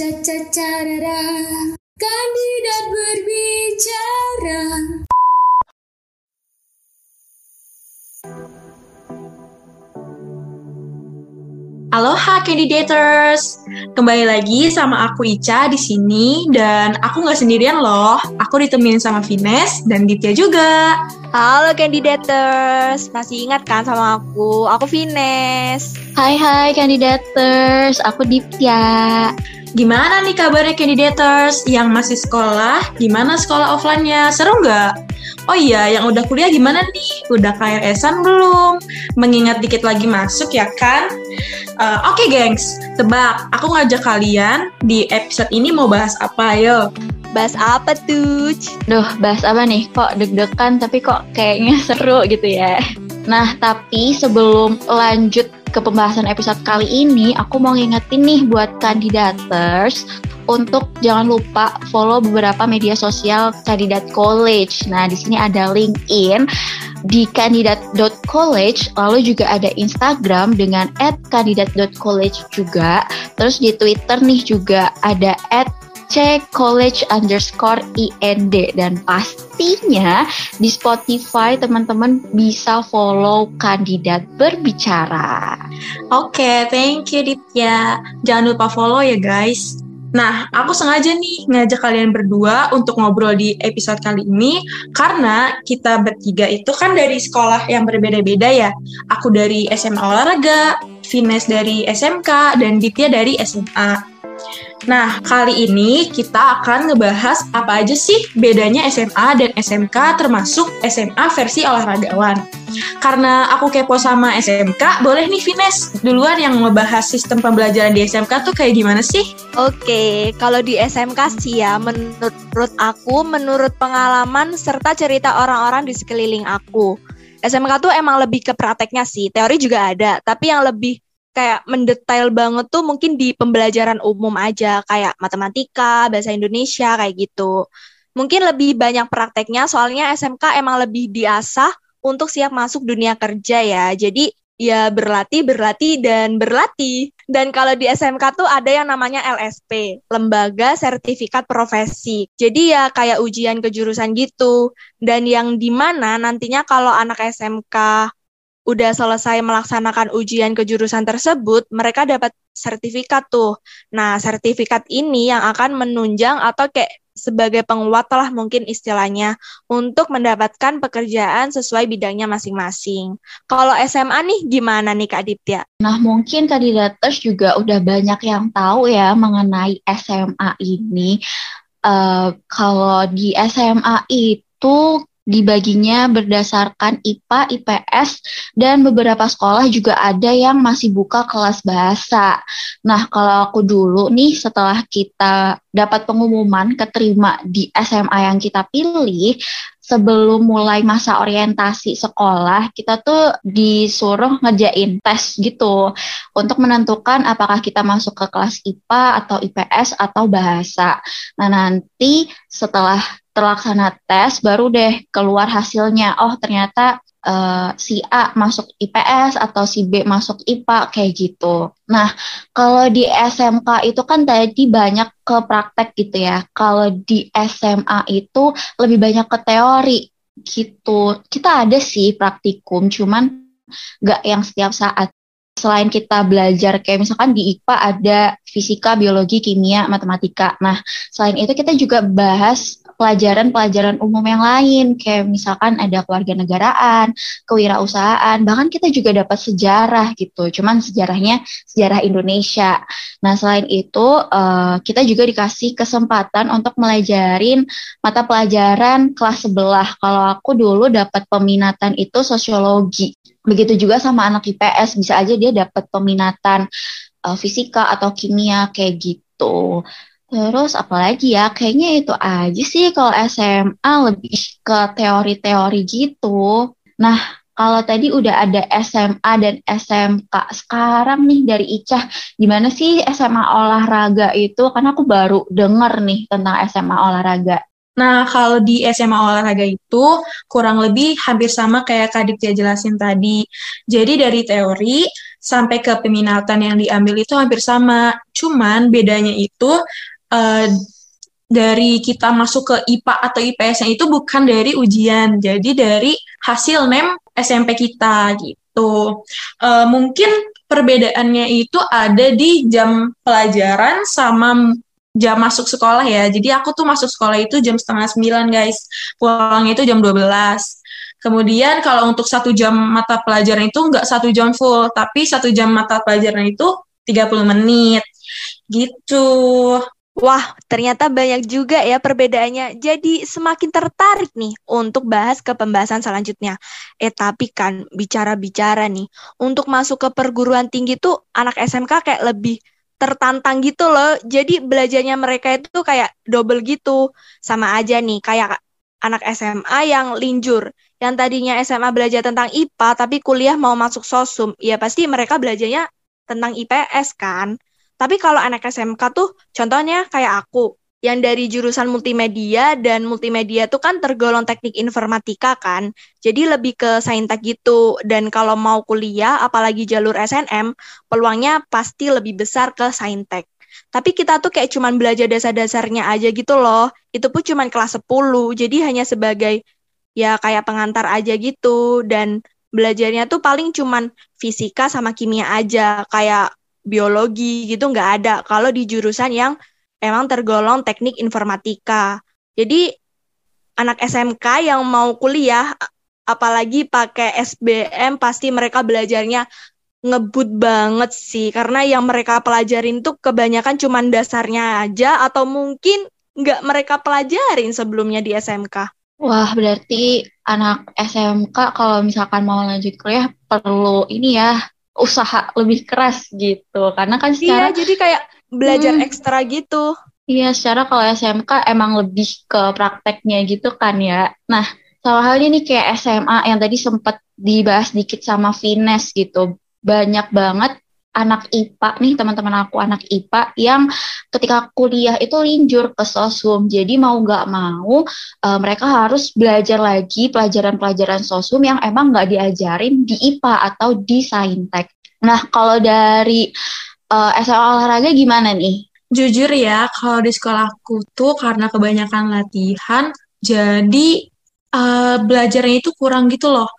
Cacacarara, kandidat berbicara. Aloha candidators, kembali lagi sama aku Ica di sini dan aku nggak sendirian loh. Aku ditemenin sama Vines dan Ditya juga. Halo candidators, masih ingat kan sama aku? Aku Vines. Hai hai candidators, aku Ditya. Gimana nih kabarnya candidators yang masih sekolah? Gimana sekolah offline-nya? Seru nggak? Oh iya, yang udah kuliah gimana nih? Udah KRS-an belum? Mengingat dikit lagi masuk ya kan? Uh, Oke okay, gengs, tebak. Aku ngajak kalian di episode ini mau bahas apa, ayo? Bahas apa tuh? Duh, bahas apa nih? Kok deg-degan tapi kok kayaknya seru gitu ya. Nah, tapi sebelum lanjut ke pembahasan episode kali ini, aku mau ngingetin nih buat kandidaters untuk jangan lupa follow beberapa media sosial kandidat college. Nah, di sini ada LinkedIn di kandidat.college, lalu juga ada Instagram dengan @kandidat.college juga. Terus di Twitter nih juga ada C College underscore IND dan pastinya di Spotify teman-teman bisa follow kandidat berbicara. Oke, okay, thank you Ditya. Jangan lupa follow ya guys. Nah, aku sengaja nih ngajak kalian berdua untuk ngobrol di episode kali ini karena kita bertiga itu kan dari sekolah yang berbeda-beda ya. Aku dari SMA olahraga, Vines dari SMK, dan Ditya dari SMA. Nah, kali ini kita akan ngebahas apa aja sih bedanya SMA dan SMK termasuk SMA versi olahragawan. Karena aku kepo sama SMK, boleh nih Vines duluan yang ngebahas sistem pembelajaran di SMK tuh kayak gimana sih? Oke, kalau di SMK sih ya, menurut aku, menurut pengalaman serta cerita orang-orang di sekeliling aku. SMK tuh emang lebih ke prakteknya sih, teori juga ada, tapi yang lebih kayak mendetail banget tuh mungkin di pembelajaran umum aja kayak matematika, bahasa Indonesia kayak gitu. Mungkin lebih banyak prakteknya soalnya SMK emang lebih diasah untuk siap masuk dunia kerja ya. Jadi ya berlatih, berlatih dan berlatih. Dan kalau di SMK tuh ada yang namanya LSP, Lembaga Sertifikat Profesi. Jadi ya kayak ujian kejurusan gitu. Dan yang di mana nantinya kalau anak SMK udah selesai melaksanakan ujian kejurusan tersebut, mereka dapat sertifikat tuh. Nah, sertifikat ini yang akan menunjang atau kayak sebagai penguat lah mungkin istilahnya untuk mendapatkan pekerjaan sesuai bidangnya masing-masing. Kalau SMA nih gimana nih Kak Diptia? Nah mungkin kandidaters juga udah banyak yang tahu ya mengenai SMA ini. Uh, kalau di SMA itu dibaginya berdasarkan IPA, IPS, dan beberapa sekolah juga ada yang masih buka kelas bahasa. Nah, kalau aku dulu nih setelah kita dapat pengumuman keterima di SMA yang kita pilih, sebelum mulai masa orientasi sekolah, kita tuh disuruh ngejain tes gitu untuk menentukan apakah kita masuk ke kelas IPA atau IPS atau bahasa. Nah, nanti setelah terlaksana tes baru deh keluar hasilnya oh ternyata uh, si A masuk IPS atau si B masuk IPA kayak gitu. Nah, kalau di SMK itu kan tadi banyak ke praktek gitu ya. Kalau di SMA itu lebih banyak ke teori gitu. Kita ada sih praktikum, cuman nggak yang setiap saat. Selain kita belajar kayak misalkan di IPA ada fisika, biologi, kimia, matematika. Nah, selain itu kita juga bahas pelajaran-pelajaran umum yang lain kayak misalkan ada keluarga negaraan, kewirausahaan, bahkan kita juga dapat sejarah gitu. Cuman sejarahnya sejarah Indonesia. Nah, selain itu uh, kita juga dikasih kesempatan untuk melajarin mata pelajaran kelas sebelah. Kalau aku dulu dapat peminatan itu sosiologi. Begitu juga sama anak IPS, bisa aja dia dapat peminatan uh, fisika atau kimia kayak gitu. Terus apalagi ya, kayaknya itu aja sih kalau SMA lebih ke teori-teori gitu. Nah, kalau tadi udah ada SMA dan SMK, sekarang nih dari Ica, gimana sih SMA olahraga itu? Karena aku baru denger nih tentang SMA olahraga. Nah, kalau di SMA olahraga itu kurang lebih hampir sama kayak Kak Diktia jelasin tadi. Jadi dari teori, sampai ke peminatan yang diambil itu hampir sama. Cuman bedanya itu uh, dari kita masuk ke IPA atau IPS-nya itu bukan dari ujian, jadi dari hasil NEM SMP kita gitu. Uh, mungkin perbedaannya itu ada di jam pelajaran sama jam masuk sekolah ya. Jadi aku tuh masuk sekolah itu jam setengah sembilan guys. Pulangnya itu jam 12. Kemudian kalau untuk satu jam mata pelajaran itu nggak satu jam full, tapi satu jam mata pelajaran itu 30 menit. Gitu. Wah, ternyata banyak juga ya perbedaannya. Jadi semakin tertarik nih untuk bahas ke pembahasan selanjutnya. Eh, tapi kan bicara-bicara nih, untuk masuk ke perguruan tinggi tuh anak SMK kayak lebih tertantang gitu loh. Jadi belajarnya mereka itu kayak double gitu. Sama aja nih, kayak anak SMA yang linjur. Yang tadinya SMA belajar tentang IPA, tapi kuliah mau masuk sosum. Ya pasti mereka belajarnya tentang IPS kan. Tapi kalau anak SMK tuh contohnya kayak aku yang dari jurusan multimedia dan multimedia tuh kan tergolong teknik informatika kan. Jadi lebih ke saintek gitu dan kalau mau kuliah apalagi jalur SNM peluangnya pasti lebih besar ke saintek. Tapi kita tuh kayak cuman belajar dasar-dasarnya aja gitu loh. Itu pun cuman kelas 10. Jadi hanya sebagai ya kayak pengantar aja gitu dan belajarnya tuh paling cuman fisika sama kimia aja kayak biologi gitu nggak ada kalau di jurusan yang emang tergolong teknik informatika. Jadi anak SMK yang mau kuliah apalagi pakai SBM pasti mereka belajarnya ngebut banget sih karena yang mereka pelajarin tuh kebanyakan cuman dasarnya aja atau mungkin nggak mereka pelajarin sebelumnya di SMK. Wah, berarti anak SMK kalau misalkan mau lanjut kuliah perlu ini ya usaha lebih keras gitu. Karena kan secara iya jadi kayak belajar hmm, ekstra gitu. Iya secara kalau SMK emang lebih ke prakteknya gitu kan ya. Nah salah halnya nih kayak SMA yang tadi sempat dibahas dikit sama Vines gitu. Banyak banget anak IPA nih teman-teman aku anak IPA yang ketika kuliah itu linjur ke sosum. Jadi mau nggak mau uh, mereka harus belajar lagi pelajaran-pelajaran sosum yang emang nggak diajarin di IPA atau di saintek. Nah kalau dari uh, SMA olahraga gimana nih? Jujur ya kalau di sekolahku tuh karena kebanyakan latihan jadi uh, belajarnya itu kurang gitu loh.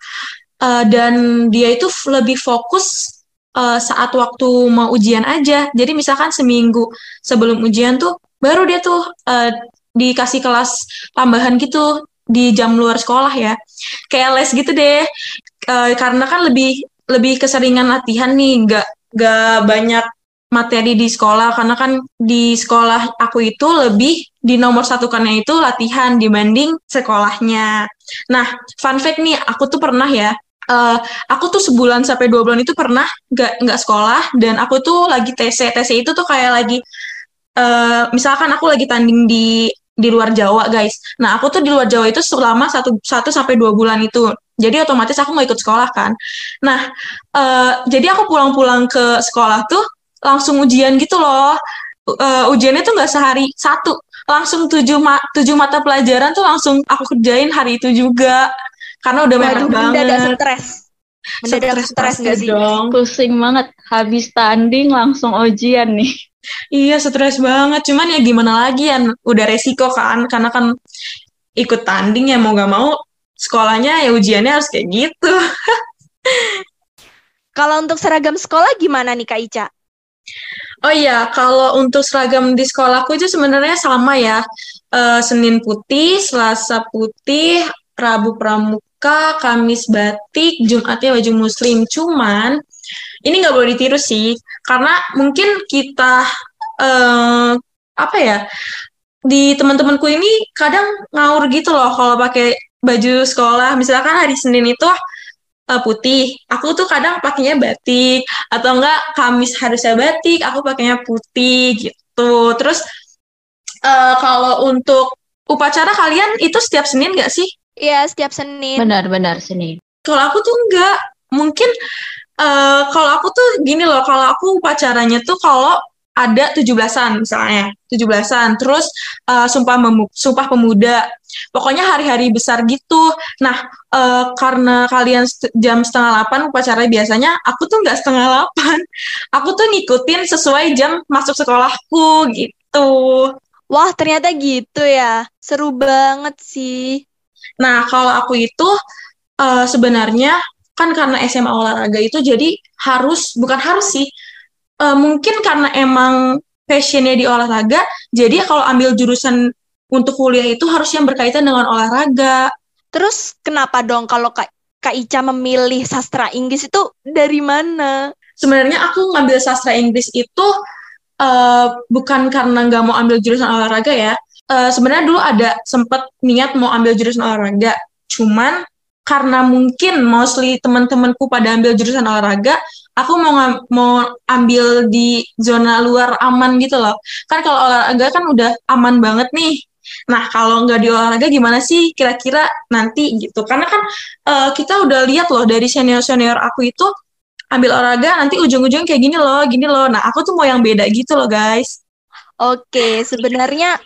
Uh, dan dia itu lebih fokus uh, saat waktu mau ujian aja. Jadi misalkan seminggu sebelum ujian tuh baru dia tuh uh, dikasih kelas tambahan gitu di jam luar sekolah ya. Kayak les gitu deh. Uh, karena kan lebih lebih keseringan latihan nih, nggak nggak banyak materi di sekolah karena kan di sekolah aku itu lebih di nomor satu karena itu latihan dibanding sekolahnya. Nah, fun fact nih, aku tuh pernah ya uh, aku tuh sebulan sampai dua bulan itu pernah nggak nggak sekolah dan aku tuh lagi TC TC itu tuh kayak lagi uh, misalkan aku lagi tanding di di luar Jawa guys. Nah aku tuh di luar Jawa itu selama satu satu sampai dua bulan itu. Jadi otomatis aku nggak ikut sekolah kan. Nah uh, jadi aku pulang-pulang ke sekolah tuh langsung ujian gitu loh. Uh, ujiannya tuh nggak sehari satu. Langsung tujuh ma tujuh mata pelajaran tuh langsung aku kerjain hari itu juga karena udah banyak banget. Mendadak stres. Mendadak stres gak sih? Dong. Pusing banget. Habis tanding langsung ujian nih. Iya, stres banget. Cuman ya gimana lagi ya, udah resiko kan. Karena kan ikut tanding ya mau gak mau sekolahnya ya ujiannya harus kayak gitu. kalau untuk seragam sekolah gimana nih Kak Ica? Oh iya, kalau untuk seragam di sekolahku itu sebenarnya sama ya. Uh, Senin putih, Selasa putih, Rabu pramuka, Pramuka, Kamis batik, Jumatnya baju muslim. Cuman ini nggak boleh ditiru sih, karena mungkin kita uh, apa ya di teman-temanku ini kadang ngawur gitu loh kalau pakai baju sekolah. Misalkan hari Senin itu uh, putih, aku tuh kadang pakainya batik atau enggak Kamis harusnya batik, aku pakainya putih gitu. Terus uh, kalau untuk upacara kalian itu setiap Senin nggak sih? Iya, setiap Senin. Benar-benar Senin. Kalau aku tuh enggak. Mungkin uh, kalau aku tuh gini loh, kalau aku pacarannya tuh kalau ada 17-an misalnya, 17-an. Terus uh, sumpah memu sumpah pemuda. Pokoknya hari-hari besar gitu. Nah, uh, karena kalian jam setengah delapan upacaranya biasanya, aku tuh nggak setengah delapan. Aku tuh ngikutin sesuai jam masuk sekolahku gitu. Wah, ternyata gitu ya. Seru banget sih. Nah, kalau aku itu uh, sebenarnya kan karena SMA olahraga itu jadi harus bukan harus sih uh, mungkin karena emang passionnya di olahraga, jadi kalau ambil jurusan untuk kuliah itu harus yang berkaitan dengan olahraga. Terus kenapa dong kalau Kak, Kak Ica memilih sastra Inggris itu dari mana? Sebenarnya aku ngambil sastra Inggris itu uh, bukan karena nggak mau ambil jurusan olahraga ya. Uh, Sebenarnya dulu ada sempet niat mau ambil jurusan olahraga, cuman karena mungkin mostly teman-temanku pada ambil jurusan olahraga, aku mau mau ambil di zona luar aman gitu loh. Kan kalau olahraga kan udah aman banget nih. Nah, kalau nggak di olahraga gimana sih kira-kira nanti gitu? Karena kan uh, kita udah lihat loh dari senior-senior aku itu ambil olahraga nanti ujung-ujung kayak gini loh, gini loh. Nah, aku tuh mau yang beda gitu loh, guys. Oke, sebenarnya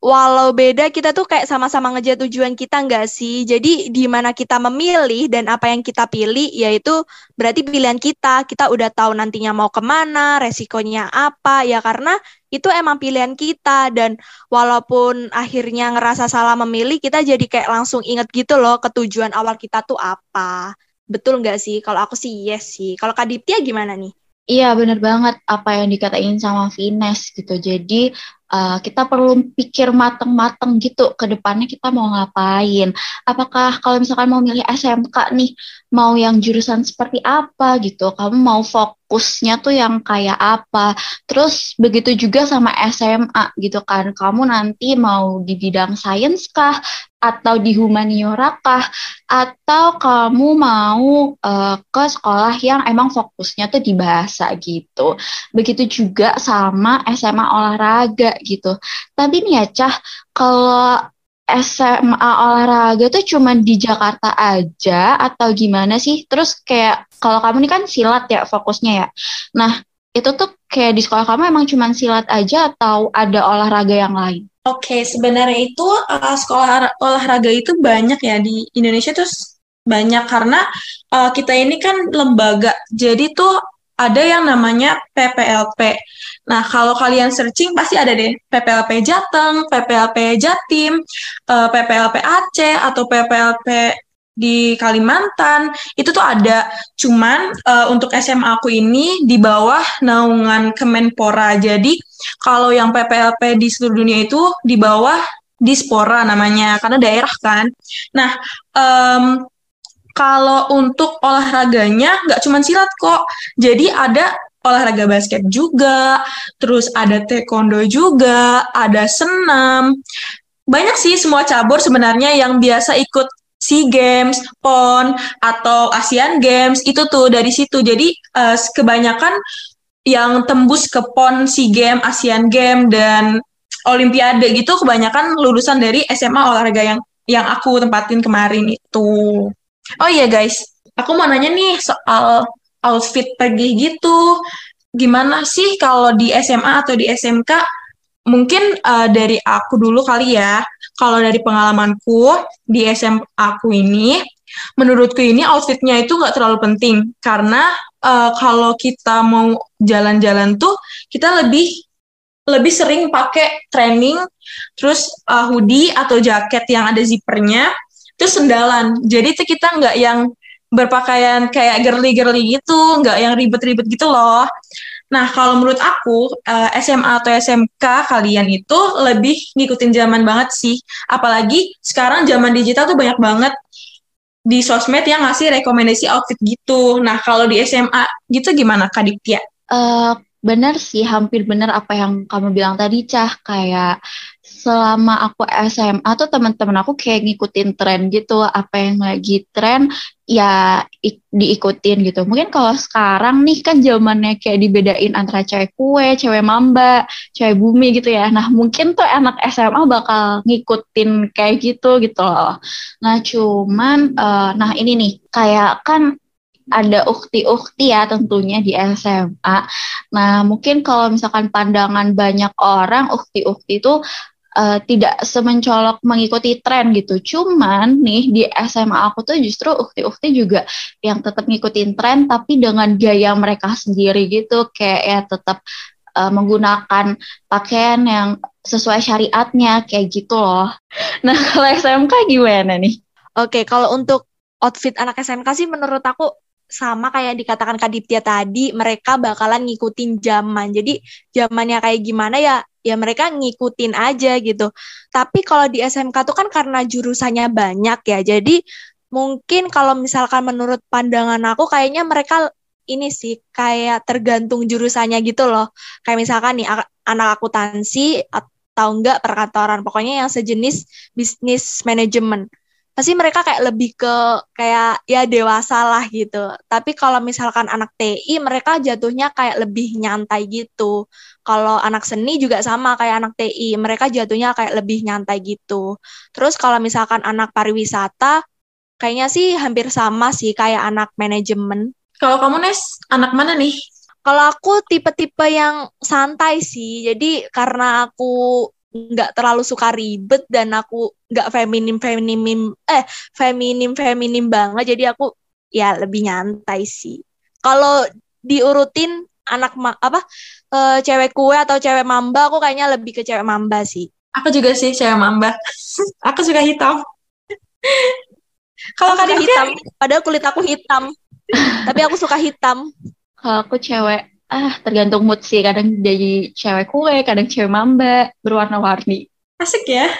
walau beda kita tuh kayak sama-sama ngejar tujuan kita nggak sih? Jadi di mana kita memilih dan apa yang kita pilih yaitu berarti pilihan kita. Kita udah tahu nantinya mau ke mana, resikonya apa ya karena itu emang pilihan kita dan walaupun akhirnya ngerasa salah memilih kita jadi kayak langsung inget gitu loh ketujuan awal kita tuh apa. Betul nggak sih? Kalau aku sih yes sih. Kalau Kak Diptia gimana nih? Iya bener banget apa yang dikatain sama Vines gitu. Jadi uh, kita perlu pikir mateng-mateng gitu ke depannya kita mau ngapain. Apakah kalau misalkan mau milih SMK nih, mau yang jurusan seperti apa gitu, kamu mau fokusnya tuh yang kayak apa. Terus begitu juga sama SMA gitu kan, kamu nanti mau di bidang sains kah, atau di humaniora kah atau kamu mau uh, ke sekolah yang emang fokusnya tuh di bahasa gitu. Begitu juga sama SMA olahraga gitu. Tapi nih ya Cah, kalau SMA olahraga tuh cuma di Jakarta aja atau gimana sih? Terus kayak kalau kamu ini kan silat ya fokusnya ya. Nah, itu tuh kayak di sekolah kamu emang cuma silat aja atau ada olahraga yang lain? Oke, sebenarnya itu uh, sekolah olahraga itu banyak ya di Indonesia tuh banyak karena uh, kita ini kan lembaga. Jadi tuh ada yang namanya PPLP. Nah, kalau kalian searching pasti ada deh. PPLP Jateng, PPLP Jatim, PPLP Aceh atau PPLP di Kalimantan. Itu tuh ada. Cuman uh, untuk SMA aku ini di bawah naungan Kemenpora. Jadi kalau yang PPLP di seluruh dunia itu di bawah Dispora namanya. Karena daerah kan. Nah um, kalau untuk olahraganya nggak cuma silat kok jadi ada olahraga basket juga terus ada taekwondo juga ada senam banyak sih semua cabur sebenarnya yang biasa ikut SEA Games, PON atau Asian Games itu tuh dari situ. Jadi uh, kebanyakan yang tembus ke PON, SEA Games, Asian Games dan Olimpiade gitu kebanyakan lulusan dari SMA olahraga yang yang aku tempatin kemarin itu. Oh iya guys, aku mau nanya nih soal outfit pergi gitu. Gimana sih kalau di SMA atau di SMK? Mungkin uh, dari aku dulu kali ya kalau dari pengalamanku di SMA aku ini, menurutku ini outfitnya itu nggak terlalu penting karena uh, kalau kita mau jalan-jalan tuh kita lebih lebih sering pakai training, terus uh, hoodie atau jaket yang ada zippernya, terus sendalan. Jadi itu kita nggak yang berpakaian kayak girly-girly gitu, nggak yang ribet-ribet gitu loh. Nah, kalau menurut aku, eh, SMA atau SMK kalian itu lebih ngikutin zaman banget sih. Apalagi sekarang zaman digital tuh banyak banget di sosmed yang ngasih rekomendasi outfit gitu. Nah, kalau di SMA gitu gimana, Kak Diptia? Uh, benar sih, hampir benar apa yang kamu bilang tadi, Cah. Kayak selama aku SMA tuh teman-teman aku kayak ngikutin tren gitu apa yang lagi tren ya diikutin gitu. Mungkin kalau sekarang nih kan zamannya kayak dibedain antara cewek kue cewek mamba cewek bumi gitu ya. Nah mungkin tuh anak SMA bakal ngikutin kayak gitu gitu loh. Nah cuman uh, nah ini nih kayak kan ada ukti-ukti ya tentunya di SMA. Nah, mungkin kalau misalkan pandangan banyak orang ukti-ukti itu uh, tidak semencolok mengikuti tren gitu. Cuman nih di SMA aku tuh justru ukti-ukti juga yang tetap ngikutin tren tapi dengan gaya mereka sendiri gitu kayak ya tetap uh, menggunakan pakaian yang sesuai syariatnya kayak gitu loh. Nah, kalau SMK gimana nih? Oke, kalau untuk outfit anak SMK sih menurut aku sama kayak dikatakan Kak Diptia tadi, mereka bakalan ngikutin zaman. Jadi zamannya kayak gimana ya, ya mereka ngikutin aja gitu. Tapi kalau di SMK tuh kan karena jurusannya banyak ya, jadi mungkin kalau misalkan menurut pandangan aku kayaknya mereka ini sih kayak tergantung jurusannya gitu loh. Kayak misalkan nih anak akuntansi atau enggak perkantoran, pokoknya yang sejenis bisnis manajemen pasti mereka kayak lebih ke kayak ya dewasa lah gitu. Tapi kalau misalkan anak TI mereka jatuhnya kayak lebih nyantai gitu. Kalau anak seni juga sama kayak anak TI, mereka jatuhnya kayak lebih nyantai gitu. Terus kalau misalkan anak pariwisata kayaknya sih hampir sama sih kayak anak manajemen. Kalau kamu Nes, anak mana nih? Kalau aku tipe-tipe yang santai sih. Jadi karena aku nggak terlalu suka ribet dan aku nggak feminim feminim eh feminim feminim banget. Jadi aku ya lebih nyantai sih. Kalau diurutin anak ma apa e, cewek kue atau cewek mamba aku kayaknya lebih ke cewek mamba sih. Aku juga sih cewek mamba. Aku suka hitam. Kalau kalian hitam. Padahal kulit aku hitam. Tapi aku suka hitam. Kalau aku cewek ah tergantung mood sih. Kadang jadi cewek kue kadang cewek mamba berwarna-warni. Asik ya.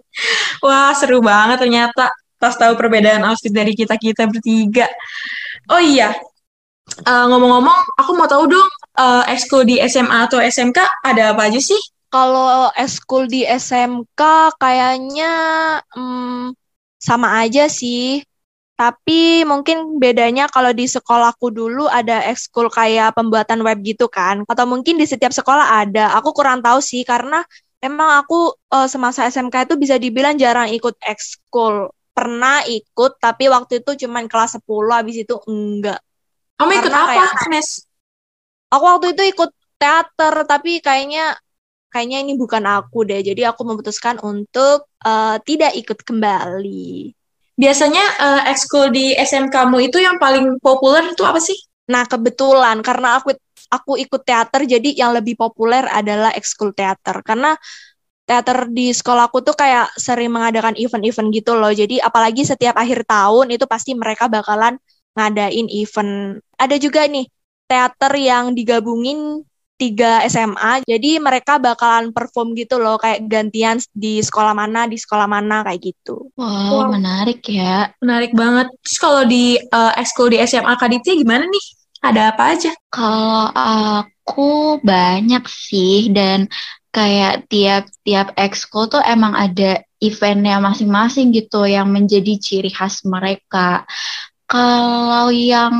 Wah seru banget ternyata. Pas tahu perbedaan outfit dari kita kita bertiga. Oh iya. Ngomong ngomong-ngomong aku mau tahu dong uh, ekskul di SMA atau SMK ada apa aja sih? Kalau ekskul di SMK kayaknya hmm, sama aja sih tapi mungkin bedanya kalau di sekolahku dulu ada ekskul kayak pembuatan web gitu kan. Atau mungkin di setiap sekolah ada. Aku kurang tahu sih karena emang aku uh, semasa SMK itu bisa dibilang jarang ikut ekskul. Pernah ikut tapi waktu itu cuma kelas 10 habis itu enggak. Kamu ikut apa, kayak, Nes? Aku waktu itu ikut teater tapi kayaknya kayaknya ini bukan aku deh. Jadi aku memutuskan untuk uh, tidak ikut kembali. Biasanya uh, ekskul di SMK-mu itu yang paling populer itu apa sih? Nah, kebetulan karena aku aku ikut teater jadi yang lebih populer adalah ekskul teater karena teater di sekolahku tuh kayak sering mengadakan event-event gitu loh. Jadi apalagi setiap akhir tahun itu pasti mereka bakalan ngadain event. Ada juga nih teater yang digabungin tiga SMA. Jadi mereka bakalan perform gitu loh kayak gantian di sekolah mana, di sekolah mana kayak gitu. Wow, wow. menarik ya. Menarik banget. Terus kalau di uh, ekskul di SMA Kaditya gimana nih? Ada apa aja? Kalau aku banyak sih dan kayak tiap-tiap ekskul tuh emang ada eventnya masing-masing gitu yang menjadi ciri khas mereka. Kalau yang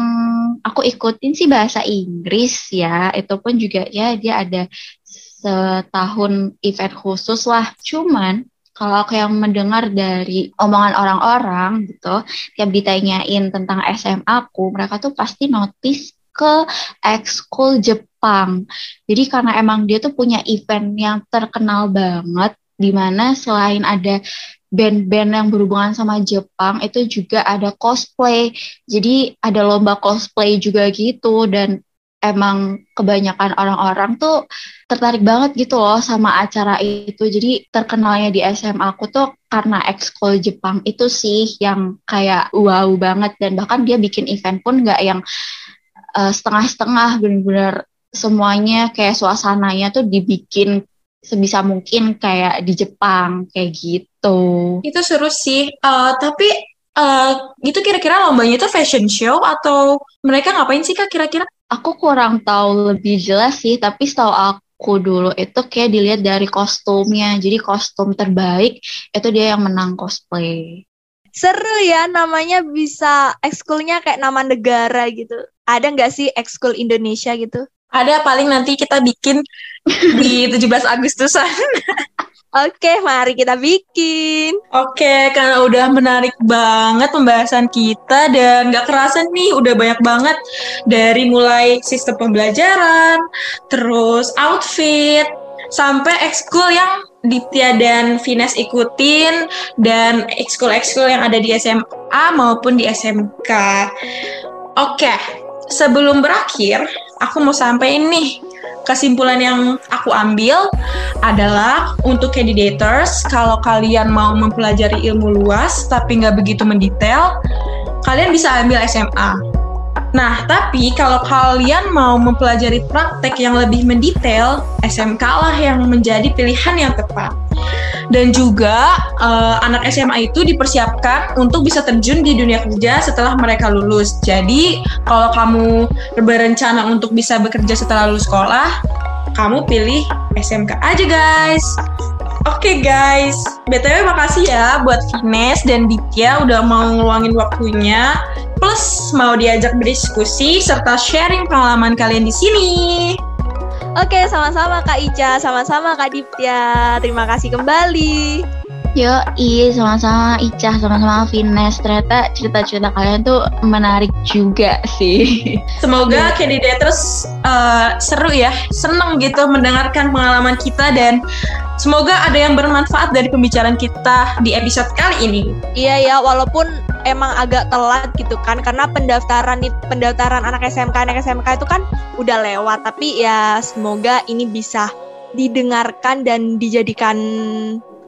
aku ikutin sih bahasa Inggris ya, itu pun juga ya dia ada setahun event khusus lah. Cuman kalau aku yang mendengar dari omongan orang-orang gitu, tiap ditanyain tentang SMA aku, mereka tuh pasti notice ke ekskul Jepang. Jadi karena emang dia tuh punya event yang terkenal banget, di mana selain ada band-band yang berhubungan sama Jepang itu juga ada cosplay. Jadi ada lomba cosplay juga gitu dan emang kebanyakan orang-orang tuh tertarik banget gitu loh sama acara itu. Jadi terkenalnya di SMA aku tuh karena ekskul Jepang itu sih yang kayak wow banget dan bahkan dia bikin event pun nggak yang uh, setengah-setengah bener-bener semuanya kayak suasananya tuh dibikin sebisa mungkin kayak di Jepang kayak gitu. Itu seru sih. Uh, tapi uh, itu kira-kira lombanya itu fashion show atau mereka ngapain sih kak kira-kira? Aku kurang tahu lebih jelas sih, tapi setahu aku dulu itu kayak dilihat dari kostumnya. Jadi kostum terbaik itu dia yang menang cosplay. Seru ya namanya bisa ekskulnya kayak nama negara gitu. Ada nggak sih ekskul Indonesia gitu? Ada paling nanti kita bikin di 17 Agustusan. Oke, mari kita bikin. Oke, karena udah menarik banget pembahasan kita dan nggak kerasa nih udah banyak banget dari mulai sistem pembelajaran, terus outfit, sampai ekskul yang Ditya dan Vines ikutin dan ekskul-ekskul yang ada di SMA maupun di SMK. Oke, sebelum berakhir, aku mau sampaikan nih kesimpulan yang aku ambil adalah untuk candidators, kalau kalian mau mempelajari ilmu luas tapi nggak begitu mendetail, kalian bisa ambil SMA. Nah, tapi kalau kalian mau mempelajari praktek yang lebih mendetail, SMK lah yang menjadi pilihan yang tepat. Dan juga uh, anak SMA itu dipersiapkan untuk bisa terjun di dunia kerja setelah mereka lulus. Jadi, kalau kamu berencana untuk bisa bekerja setelah lulus sekolah, kamu pilih SMK aja guys. Oke okay, guys, BTW makasih ya buat Vines dan Ditya udah mau ngeluangin waktunya plus mau diajak berdiskusi serta sharing pengalaman kalian di sini. Oke, sama-sama Kak Ica, sama-sama Kak Ditya. Terima kasih kembali. Yo, iya sama-sama Ica, sama-sama Vines. Ternyata cerita-cerita kalian tuh menarik juga sih. Semoga kandidators uh, seru ya, seneng gitu mendengarkan pengalaman kita dan semoga ada yang bermanfaat dari pembicaraan kita di episode kali ini. Iya ya, walaupun emang agak telat gitu kan, karena pendaftaran pendaftaran anak SMK anak SMK itu kan udah lewat, tapi ya semoga ini bisa didengarkan dan dijadikan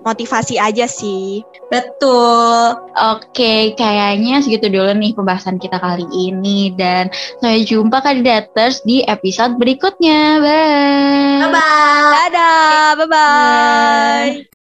motivasi aja sih. Betul. Oke, kayaknya segitu dulu nih pembahasan kita kali ini dan sampai jumpa kandidaters di episode berikutnya. Bye. Bye bye. Dadah, bye bye.